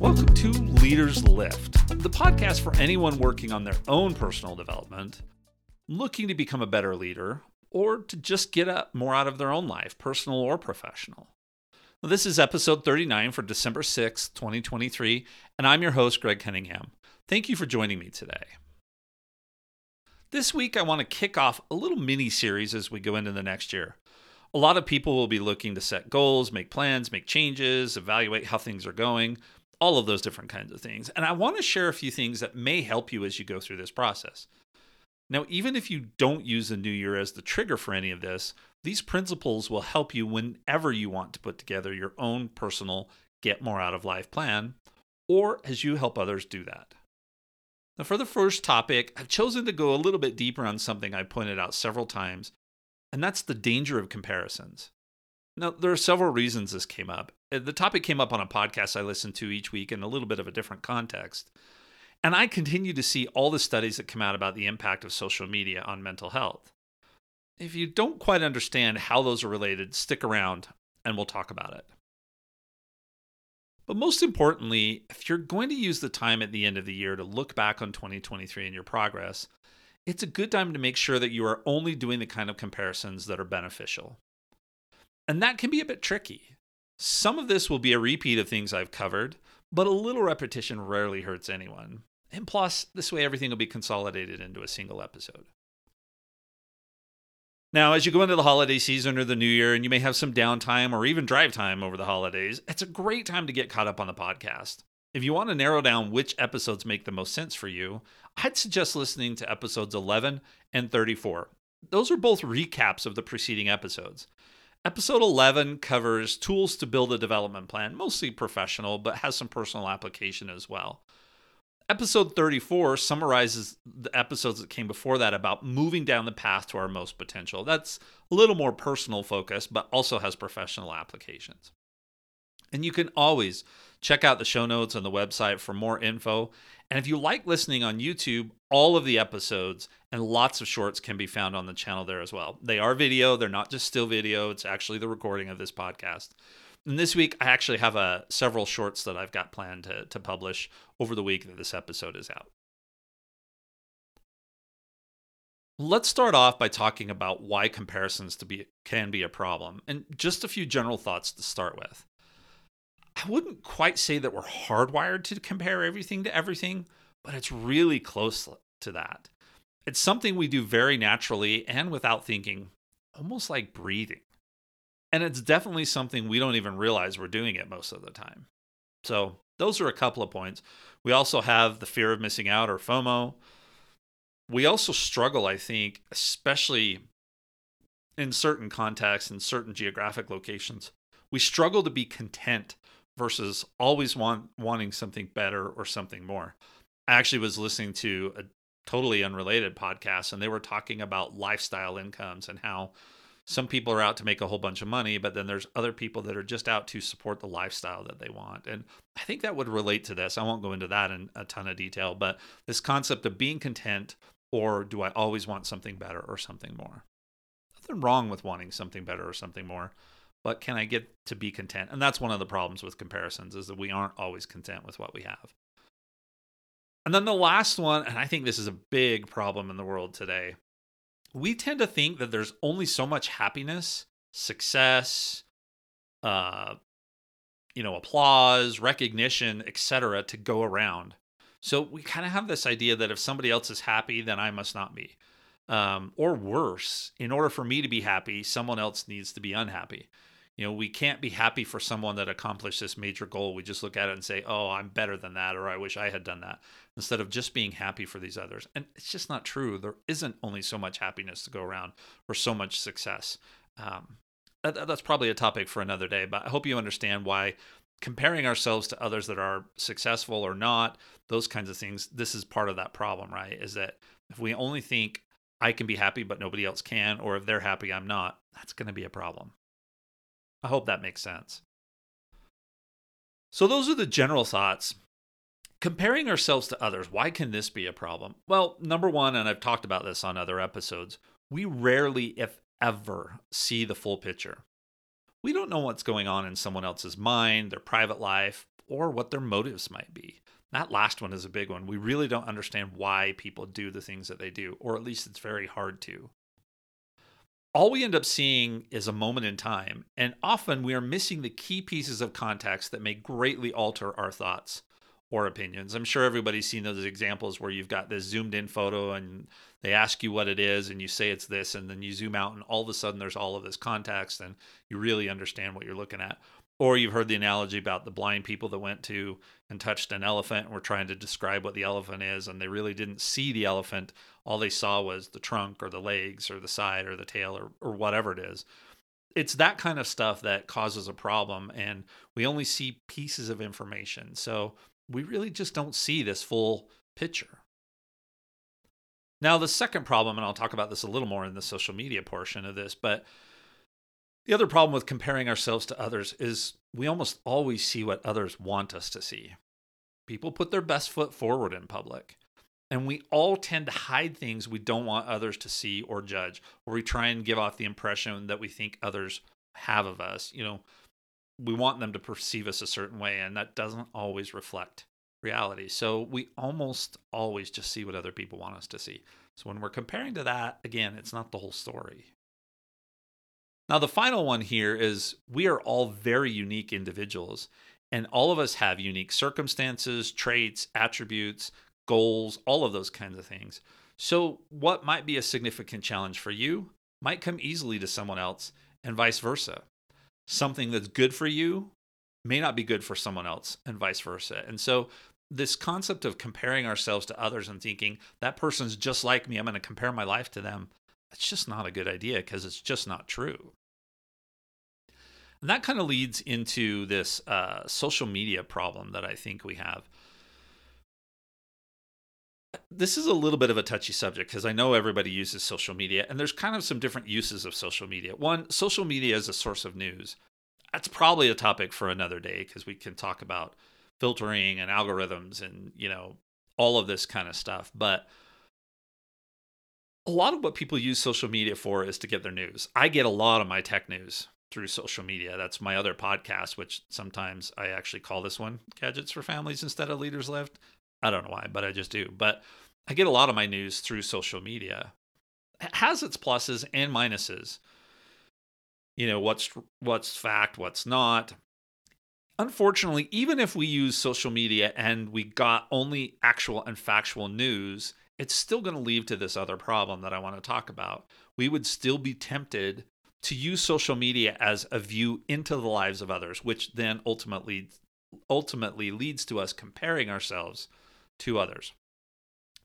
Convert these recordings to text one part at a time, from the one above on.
Welcome to Leaders Lift, the podcast for anyone working on their own personal development, looking to become a better leader, or to just get more out of their own life, personal or professional. This is episode 39 for December 6th, 2023, and I'm your host, Greg Cunningham. Thank you for joining me today. This week, I want to kick off a little mini series as we go into the next year. A lot of people will be looking to set goals, make plans, make changes, evaluate how things are going, all of those different kinds of things. And I want to share a few things that may help you as you go through this process. Now, even if you don't use the new year as the trigger for any of this, these principles will help you whenever you want to put together your own personal get more out of life plan, or as you help others do that. Now, for the first topic, I've chosen to go a little bit deeper on something I pointed out several times, and that's the danger of comparisons. Now, there are several reasons this came up. Uh, the topic came up on a podcast I listen to each week in a little bit of a different context. And I continue to see all the studies that come out about the impact of social media on mental health. If you don't quite understand how those are related, stick around and we'll talk about it. But most importantly, if you're going to use the time at the end of the year to look back on 2023 and your progress, it's a good time to make sure that you are only doing the kind of comparisons that are beneficial. And that can be a bit tricky. Some of this will be a repeat of things I've covered, but a little repetition rarely hurts anyone. And plus, this way everything will be consolidated into a single episode. Now, as you go into the holiday season or the new year, and you may have some downtime or even drive time over the holidays, it's a great time to get caught up on the podcast. If you want to narrow down which episodes make the most sense for you, I'd suggest listening to episodes 11 and 34. Those are both recaps of the preceding episodes. Episode 11 covers tools to build a development plan, mostly professional, but has some personal application as well. Episode 34 summarizes the episodes that came before that about moving down the path to our most potential. That's a little more personal focus, but also has professional applications. And you can always check out the show notes on the website for more info. And if you like listening on YouTube, all of the episodes and lots of shorts can be found on the channel there as well. They are video, they're not just still video, it's actually the recording of this podcast. And this week, I actually have a uh, several shorts that I've got planned to, to publish over the week that this episode is out. Let's start off by talking about why comparisons to be can be a problem, and just a few general thoughts to start with. I wouldn't quite say that we're hardwired to compare everything to everything, but it's really close to that. It's something we do very naturally and without thinking, almost like breathing. And it's definitely something we don't even realize we're doing it most of the time. So, those are a couple of points. We also have the fear of missing out or FOMO. We also struggle, I think, especially in certain contexts and certain geographic locations. We struggle to be content versus always want wanting something better or something more. I actually was listening to a totally unrelated podcast and they were talking about lifestyle incomes and how some people are out to make a whole bunch of money, but then there's other people that are just out to support the lifestyle that they want. And I think that would relate to this. I won't go into that in a ton of detail, but this concept of being content or do I always want something better or something more? Nothing wrong with wanting something better or something more, but can I get to be content? And that's one of the problems with comparisons is that we aren't always content with what we have. And then the last one, and I think this is a big problem in the world today, we tend to think that there's only so much happiness, success, uh, you know, applause, recognition, etc., to go around. So we kind of have this idea that if somebody else is happy, then I must not be. Um, or worse, in order for me to be happy, someone else needs to be unhappy. You know, we can't be happy for someone that accomplished this major goal. We just look at it and say, oh, I'm better than that, or I wish I had done that, instead of just being happy for these others. And it's just not true. There isn't only so much happiness to go around or so much success. Um, that's probably a topic for another day, but I hope you understand why comparing ourselves to others that are successful or not, those kinds of things, this is part of that problem, right? Is that if we only think I can be happy, but nobody else can, or if they're happy, I'm not, that's going to be a problem. I hope that makes sense. So, those are the general thoughts. Comparing ourselves to others, why can this be a problem? Well, number one, and I've talked about this on other episodes, we rarely, if ever, see the full picture. We don't know what's going on in someone else's mind, their private life, or what their motives might be. That last one is a big one. We really don't understand why people do the things that they do, or at least it's very hard to. All we end up seeing is a moment in time, and often we are missing the key pieces of context that may greatly alter our thoughts or opinions. I'm sure everybody's seen those examples where you've got this zoomed in photo and they ask you what it is and you say it's this and then you zoom out and all of a sudden there's all of this context and you really understand what you're looking at. Or you've heard the analogy about the blind people that went to and touched an elephant and were trying to describe what the elephant is and they really didn't see the elephant. All they saw was the trunk or the legs or the side or the tail or, or whatever it is it's that kind of stuff that causes a problem and we only see pieces of information so we really just don't see this full picture. Now, the second problem, and I'll talk about this a little more in the social media portion of this, but the other problem with comparing ourselves to others is we almost always see what others want us to see. People put their best foot forward in public. And we all tend to hide things we don't want others to see or judge, or we try and give off the impression that we think others have of us. You know, we want them to perceive us a certain way, and that doesn't always reflect reality. So we almost always just see what other people want us to see. So when we're comparing to that, again, it's not the whole story. Now, the final one here is we are all very unique individuals, and all of us have unique circumstances, traits, attributes, goals, all of those kinds of things. So, what might be a significant challenge for you might come easily to someone else, and vice versa something that's good for you may not be good for someone else and vice versa. And so this concept of comparing ourselves to others and thinking that person's just like me, I'm going to compare my life to them, it's just not a good idea because it's just not true. That kind of leads into this uh, social media problem that I think we have. This is a little bit of a touchy subject because I know everybody uses social media, and there's kind of some different uses of social media. One, social media is a source of news. That's probably a topic for another day because we can talk about filtering and algorithms and, you know, all of this kind of stuff. But a lot of what people use social media for is to get their news. I get a lot of my tech news through social media. That's my other podcast, which sometimes I actually call this one Gadgets for Families instead of Leaders Lift. I don't know why, but I just do. But I get a lot of my news through social media. It has its pluses and minuses. You know, what's what's fact, what's not. Unfortunately, even if we use social media and we got only actual and factual news, it's still going to lead to this other problem that I want to talk about. We would still be tempted to use social media as a view into the lives of others, which then ultimately ultimately leads to us comparing ourselves to others.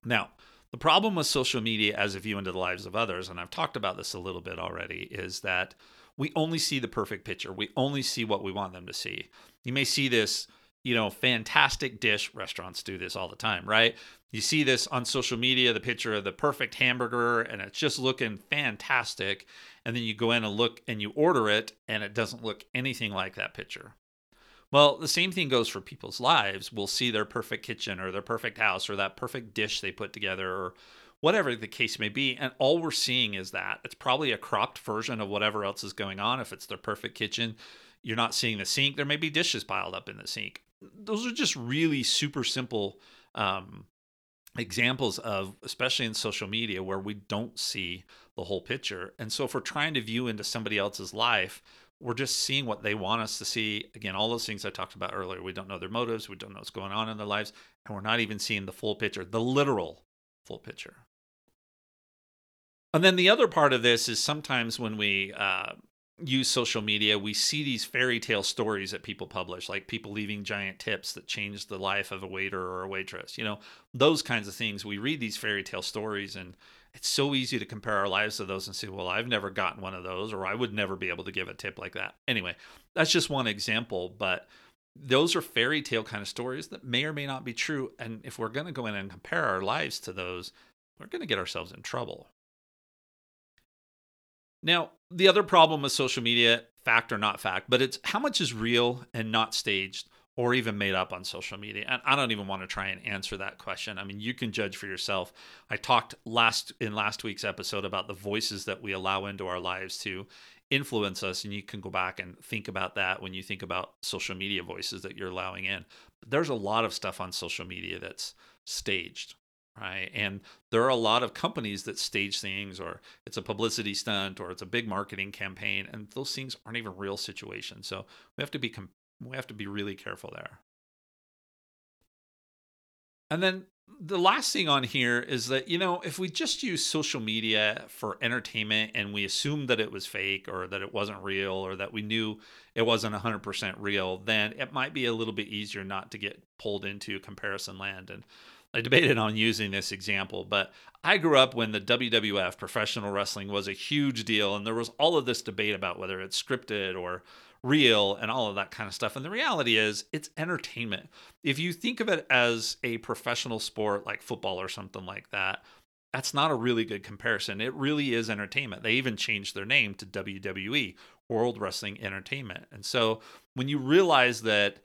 Now, the problem with social media as a view into the lives of others, and I've talked about this a little bit already, is that we only see the perfect picture. We only see what we want them to see. You may see this, you know, fantastic dish. Restaurants do this all the time, right? You see this on social media, the picture of the perfect hamburger, and it's just looking fantastic. And then you go in and look and you order it, and it doesn't look anything like that picture. Well, the same thing goes for people's lives. We'll see their perfect kitchen or their perfect house or that perfect dish they put together or whatever the case may be. And all we're seeing is that it's probably a cropped version of whatever else is going on. If it's their perfect kitchen, you're not seeing the sink. There may be dishes piled up in the sink. Those are just really super simple um, examples of, especially in social media, where we don't see the whole picture. And so if we're trying to view into somebody else's life, we're just seeing what they want us to see. Again, all those things I talked about earlier. We don't know their motives, we don't know what's going on in their lives, and we're not even seeing the full picture, the literal full picture. And then the other part of this is sometimes when we uh, use social media, we see these fairy tale stories that people publish, like people leaving giant tips that changed the life of a waiter or a waitress. You know, those kinds of things. We read these fairy tale stories and it's so easy to compare our lives to those and say, well, I've never gotten one of those, or I would never be able to give a tip like that. Anyway, that's just one example, but those are fairy tale kind of stories that may or may not be true. And if we're going to go in and compare our lives to those, we're going to get ourselves in trouble. Now, the other problem with social media, fact or not fact, but it's how much is real and not staged, or even made up on social media? And I don't even want to try and answer that question. I mean, you can judge for yourself. I talked last in last week's episode about the voices that we allow into our lives to influence us and you can go back and think about that when you think about social media voices that you're allowing in. But there's a lot of stuff on social media that's staged right? And there are a lot of companies that stage things, or it's a publicity stunt, or it's a big marketing campaign, and those things aren't even real situations. So we have to be we have to be really careful there. And then the last thing on here is that you know if we just use social media for entertainment and we assume that it was fake or that it wasn't real or that we knew it wasn't 100% real then it might be a little bit easier not to get pulled into comparison land and I debated on using this example, but I grew up when the WWF, professional wrestling, was a huge deal, and there was all of this debate about whether it's scripted or real and all of that kind of stuff. And the reality is, it's entertainment. If you think of it as a professional sport like football or something like that, that's not a really good comparison. It really is entertainment. They even changed their name to WWE, World Wrestling Entertainment. And so when you realize that,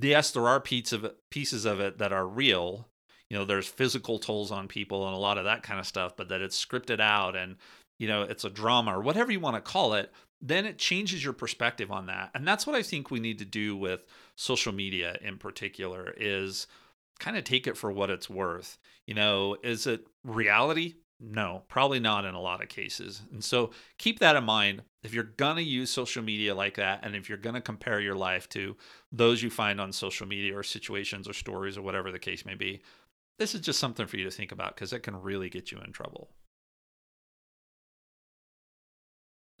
yes, there are pieces of it that are real, you know there's physical tolls on people and a lot of that kind of stuff but that it's scripted out and you know it's a drama or whatever you want to call it then it changes your perspective on that. And that's what i think we need to do with social media in particular is kind of take it for what it's worth. You know is it reality? No probably not in a lot of cases. And so keep that in mind. If you're going to use social media like that and if you're going to compare your life to those you find on social media or situations or stories or whatever the case may be this is just something for you to think about because it can really get you in trouble.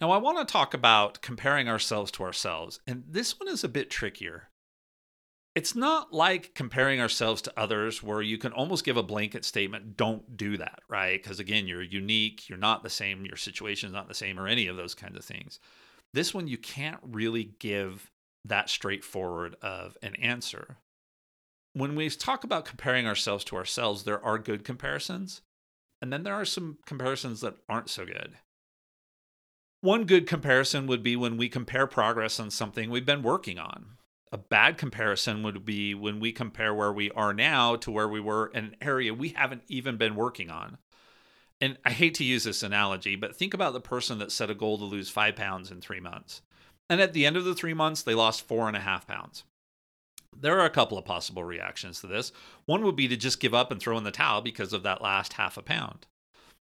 Now, I want to talk about comparing ourselves to ourselves, and this one is a bit trickier. It's not like comparing ourselves to others where you can almost give a blanket statement, don't do that, right? Because again, you're unique, you're not the same, your situation's not the same, or any of those kinds of things. This one, you can't really give that straightforward of an answer when we talk about comparing ourselves to ourselves, there are good comparisons, and then there are some comparisons that aren't so good. One good comparison would be when we compare progress on something we've been working on. A bad comparison would be when we compare where we are now to where we were in an area we haven't even been working on. And I hate to use this analogy, but think about the person that set a goal to lose five pounds in three months. And at the end of the three months, they lost four and a half pounds. There are a couple of possible reactions to this. One would be to just give up and throw in the towel because of that last half a pound.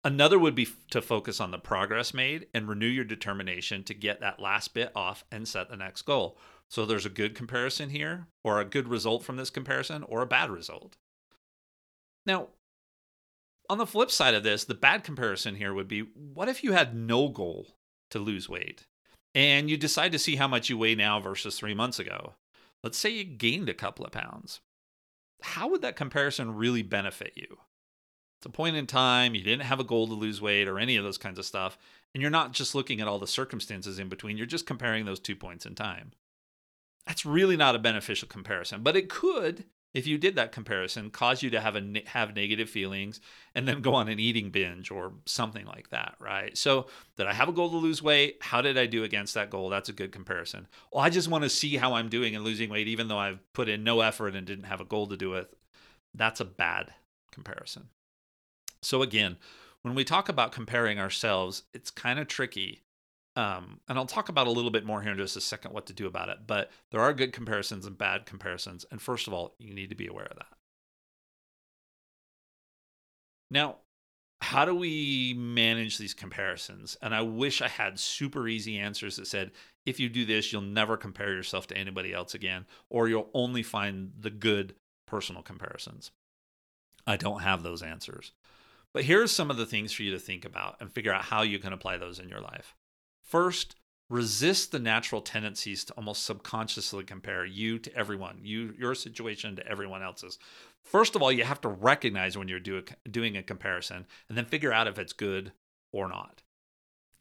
Another would be to focus on the progress made and renew your determination to get that last bit off and set the next goal. So there's a good comparison here, or a good result from this comparison, or a bad result. Now, on the flip side of this, the bad comparison here would be what if you had no goal to lose weight and you decide to see how much you weigh now versus three months ago? Let's say you gained a couple of pounds. How would that comparison really benefit you? It's a point in time, you didn't have a goal to lose weight or any of those kinds of stuff, and you're not just looking at all the circumstances in between, you're just comparing those two points in time. That's really not a beneficial comparison, but it could if you did that comparison, cause you to have a have negative feelings and then go on an eating binge or something like that, right? So, did I have a goal to lose weight? How did I do against that goal? That's a good comparison. Well, I just want to see how I'm doing in losing weight, even though I've put in no effort and didn't have a goal to do it. That's a bad comparison. So, again, when we talk about comparing ourselves, it's kind of tricky um, and I'll talk about a little bit more here in just a second what to do about it. But there are good comparisons and bad comparisons. And first of all, you need to be aware of that. Now, how do we manage these comparisons? And I wish I had super easy answers that said, if you do this, you'll never compare yourself to anybody else again, or you'll only find the good personal comparisons. I don't have those answers. But here are some of the things for you to think about and figure out how you can apply those in your life. First, resist the natural tendencies to almost subconsciously compare you to everyone, you your situation to everyone else's. First of all, you have to recognize when you're do a, doing a comparison and then figure out if it's good or not.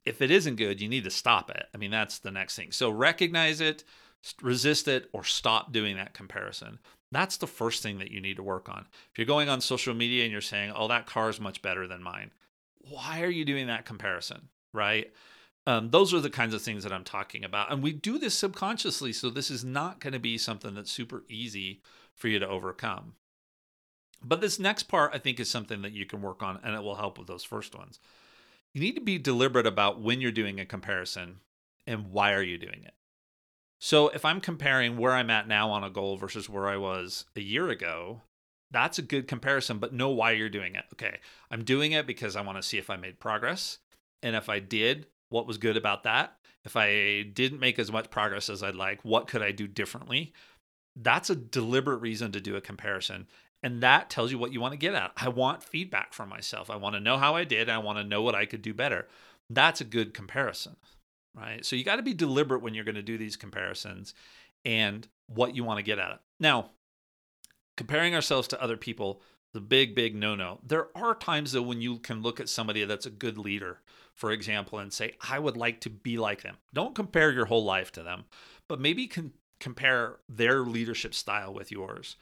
If it isn't good, you need to stop it. I mean, that's the next thing. So recognize it, resist it, or stop doing that comparison. That's the first thing that you need to work on. If you're going on social media and you're saying, oh, that car is much better than mine, why are you doing that comparison? Right? Um, those are the kinds of things that I'm talking about. And we do this subconsciously. So this is not going to be something that's super easy for you to overcome. But this next part, I think, is something that you can work on and it will help with those first ones. You need to be deliberate about when you're doing a comparison and why are you doing it. So if I'm comparing where I'm at now on a goal versus where I was a year ago, that's a good comparison, but know why you're doing it. Okay, I'm doing it because I want to see if I made progress. And if I did, what was good about that? If I didn't make as much progress as I'd like, what could I do differently? That's a deliberate reason to do a comparison. And that tells you what you want to get at. I want feedback from myself. I want to know how I did. I want to know what I could do better. That's a good comparison, right? So you got to be deliberate when you're going to do these comparisons and what you want to get at it. Now, comparing ourselves to other people, the big, big no no. There are times though when you can look at somebody that's a good leader, for example, and say, I would like to be like them. Don't compare your whole life to them, but maybe can compare their leadership style with yours.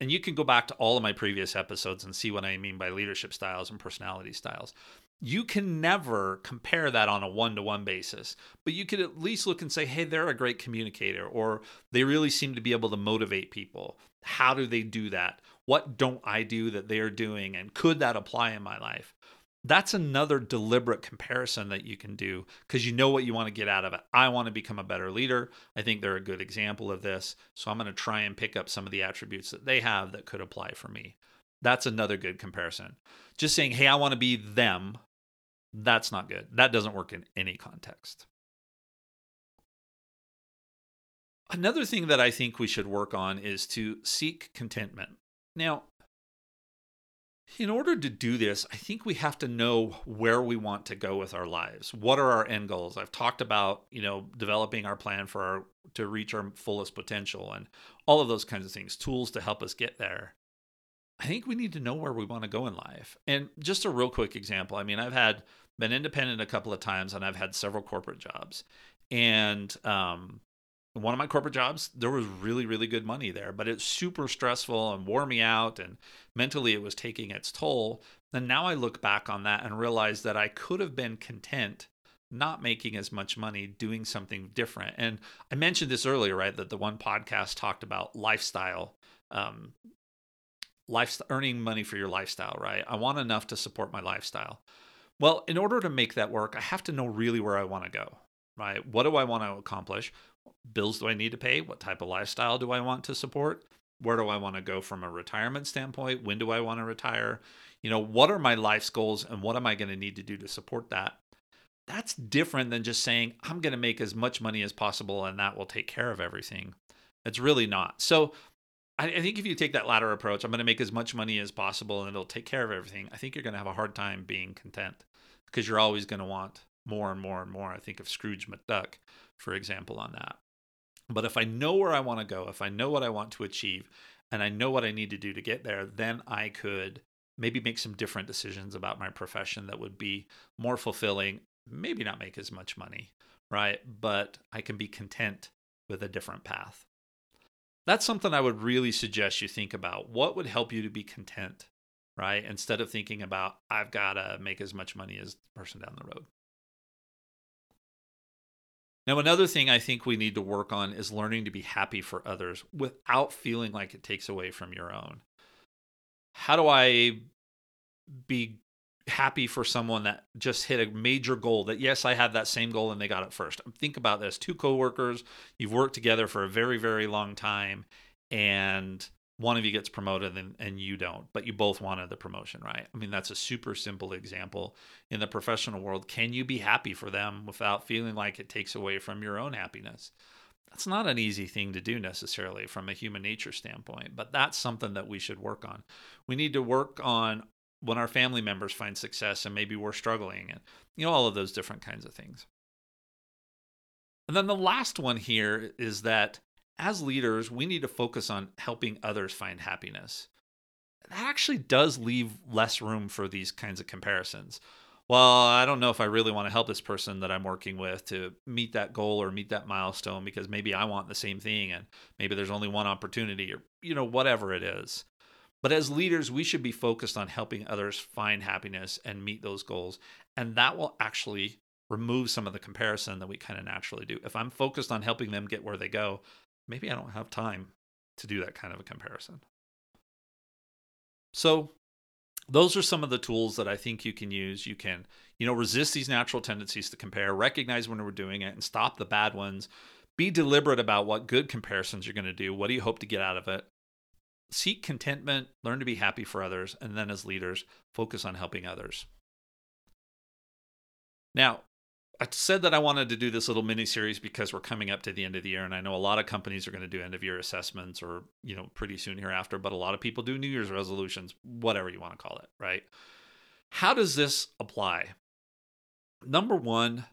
And you can go back to all of my previous episodes and see what I mean by leadership styles and personality styles. You can never compare that on a one to one basis, but you could at least look and say, hey, they're a great communicator, or they really seem to be able to motivate people. How do they do that? What don't I do that they're doing? And could that apply in my life? That's another deliberate comparison that you can do because you know what you want to get out of it. I want to become a better leader. I think they're a good example of this. So I'm going to try and pick up some of the attributes that they have that could apply for me. That's another good comparison. Just saying, hey, I want to be them, that's not good. That doesn't work in any context. Another thing that I think we should work on is to seek contentment. Now, in order to do this, I think we have to know where we want to go with our lives. What are our end goals? I've talked about, you know, developing our plan for our to reach our fullest potential and all of those kinds of things, tools to help us get there. I think we need to know where we want to go in life. And just a real quick example, I mean, I've had been independent a couple of times and I've had several corporate jobs. And um one of my corporate jobs, there was really, really good money there, but it's super stressful and wore me out. And mentally, it was taking its toll. And now I look back on that and realize that I could have been content not making as much money doing something different. And I mentioned this earlier, right? That the one podcast talked about lifestyle, um, life, earning money for your lifestyle, right? I want enough to support my lifestyle. Well, in order to make that work, I have to know really where I want to go, right? What do I want to accomplish? Bills do I need to pay? What type of lifestyle do I want to support? Where do I want to go from a retirement standpoint? When do I want to retire? You know, what are my life's goals and what am I going to need to do to support that? That's different than just saying, I'm going to make as much money as possible and that will take care of everything. It's really not. So I, think if you take that latter approach, I'm going to make as much money as possible and it'll take care of everything. I think you're going to have a hard time being content because you're always going to want more and more and more. I think of Scrooge McDuck, for example, on that. But if I know where I want to go, if I know what I want to achieve, and I know what I need to do to get there, then I could maybe make some different decisions about my profession that would be more fulfilling, maybe not make as much money, right? But I can be content with a different path. That's something I would really suggest you think about. What would help you to be content, right? Instead of thinking about, I've got to make as much money as the person down the road. Now, another thing I think we need to work on is learning to be happy for others without feeling like it takes away from your own. How do I be happy for someone that just hit a major goal that yes i had that same goal and they got it first think about this two coworkers you've worked together for a very very long time and one of you gets promoted and, and you don't, but you both wanted the promotion, right? I mean, that's a super simple example in the professional world. Can you be happy for them without feeling like it takes away from your own happiness? That's not an easy thing to do necessarily from a human nature standpoint, but that's something that we should work on. We need to work on when our family members find success and maybe we're struggling and you know all of those different kinds of things. And then the last one here is that as leaders, we need to focus on helping others find happiness. That actually does leave less room for these kinds of comparisons. Well, I don't know if I really want to help this person that I'm working with to meet that goal or meet that milestone because maybe I want the same thing and maybe there's only one opportunity or, you know, whatever it is. But as leaders, we should be focused on helping others find happiness and meet those goals. And that will actually remove some of the comparison that we kind of naturally do. If I'm focused on helping them get where they go, maybe I don't have time to do that kind of a comparison. So, those are some of the tools that I think you can use. You can, you know, resist these natural tendencies to compare, recognize when we're doing it, and stop the bad ones. Be deliberate about what good comparisons you're going to do. What do you hope to get out of it? Seek contentment, learn to be happy for others, and then as leaders, focus on helping others. Now, I said that I wanted to do this little mini series because we're coming up to the end of the year, and I know a lot of companies are going to do end of year assessments or you know pretty soon hereafter. But a lot of people do New Year's resolutions, whatever you want to call it, right? How does this apply? Number one,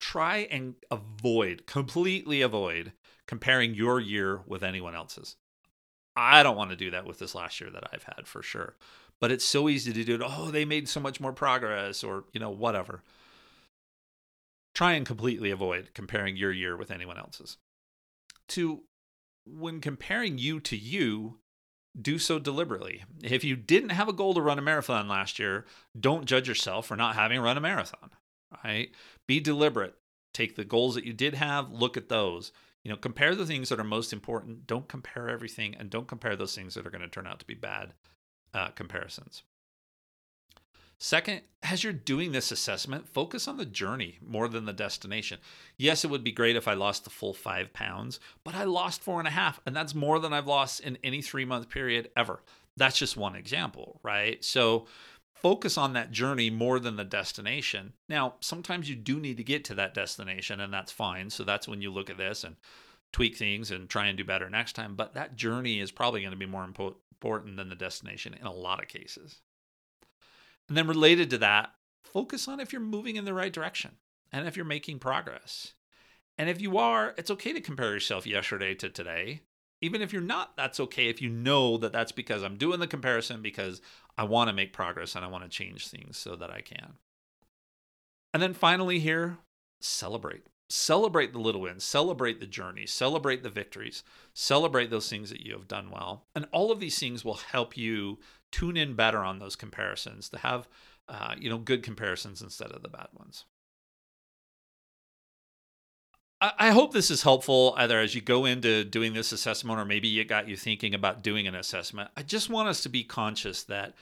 try and avoid, completely avoid comparing your year with anyone else's. I don't want to do that with this last year that I've had for sure. But it's so easy to do it. Oh, they made so much more progress, or you know, whatever try and completely avoid comparing your year with anyone else's. To when comparing you to you, do so deliberately. If you didn't have a goal to run a marathon last year, don't judge yourself for not having run a marathon. Right? Be deliberate. Take the goals that you did have, look at those. You know, compare the things that are most important. Don't compare everything and don't compare those things that are going to turn out to be bad uh, comparisons. Second, as you're doing this assessment, focus on the journey more than the destination. Yes, it would be great if I lost the full five pounds, but I lost four and a half, and that's more than I've lost in any three month period ever. That's just one example, right? So focus on that journey more than the destination. Now, sometimes you do need to get to that destination, and that's fine. So that's when you look at this and tweak things and try and do better next time. But that journey is probably going to be more important than the destination in a lot of cases. And then related to that, focus on if you're moving in the right direction and if you're making progress. And if you are, it's okay to compare yourself yesterday to today. Even if you're not, that's okay if you know that that's because I'm doing the comparison because I want to make progress and I want to change things so that I can. And then finally, here, celebrate. Celebrate the little wins, celebrate the journey, celebrate the victories, celebrate those things that you have done well. And all of these things will help you tune in better on those comparisons to have uh, you know good comparisons instead of the bad ones I, I hope this is helpful either as you go into doing this assessment or maybe it got you thinking about doing an assessment. I just want us to be conscious that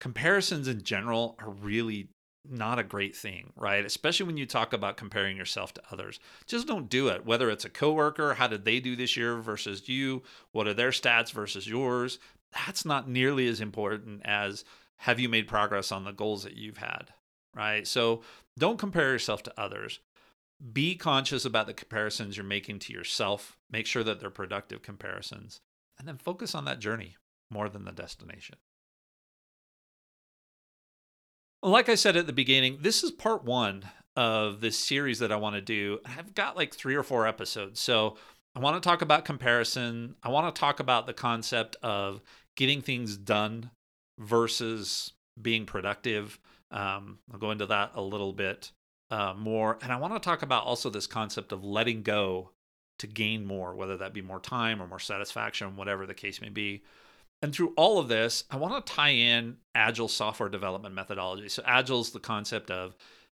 comparisons in general are really not a great thing, right? Especially when you talk about comparing yourself to others. Just don't do it. Whether it's a coworker, how did they do this year versus you? What are their stats versus yours? That's not nearly as important as have you made progress on the goals that you've had, right? So don't compare yourself to others. Be conscious about the comparisons you're making to yourself. Make sure that they're productive comparisons. And then focus on that journey more than the destination. Like I said at the beginning, this is part one of this series that I want to do. I've got like three or four episodes. So I want to talk about comparison. I want to talk about the concept of getting things done versus being productive. Um, I'll go into that a little bit uh, more. And I want to talk about also this concept of letting go to gain more, whether that be more time or more satisfaction, whatever the case may be. And through all of this, I want to tie in agile software development methodology. So, agile is the concept of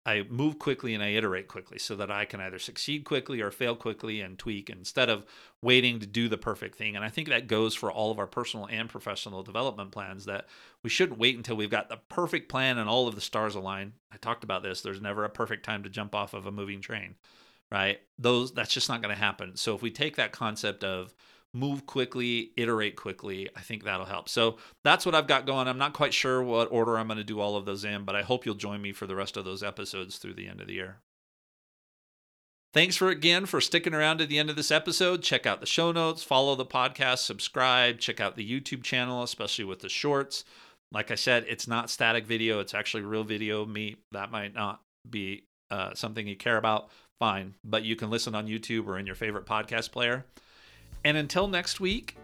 I move quickly and I iterate quickly so that I can either succeed quickly or fail quickly and tweak instead of waiting to do the perfect thing. And I think that goes for all of our personal and professional development plans that we shouldn't wait until we've got the perfect plan and all of the stars align. I talked about this. There's never a perfect time to jump off of a moving train, right? Those that's just not going to happen. So if we take that concept of move quickly, iterate quickly. I think that'll help. So that's what I've got going. I'm not quite sure what order I'm going to do all of those in, but I hope you'll join me for the rest of those episodes through the end of the year. Thanks for again for sticking around to the end of this episode. Check out the show notes, follow the podcast, subscribe, check out the YouTube channel, especially with the shorts. Like I said, it's not static video, it's actually real video. Me, that might not be uh, something you care about. Fine, but you can listen on YouTube or in your favorite podcast player. And until next week,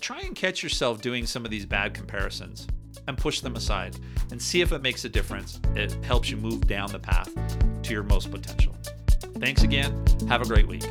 try and catch yourself doing some of these bad comparisons and push them aside and see if it makes a difference. It helps you move down the path to your most potential. Thanks again. Have a great week.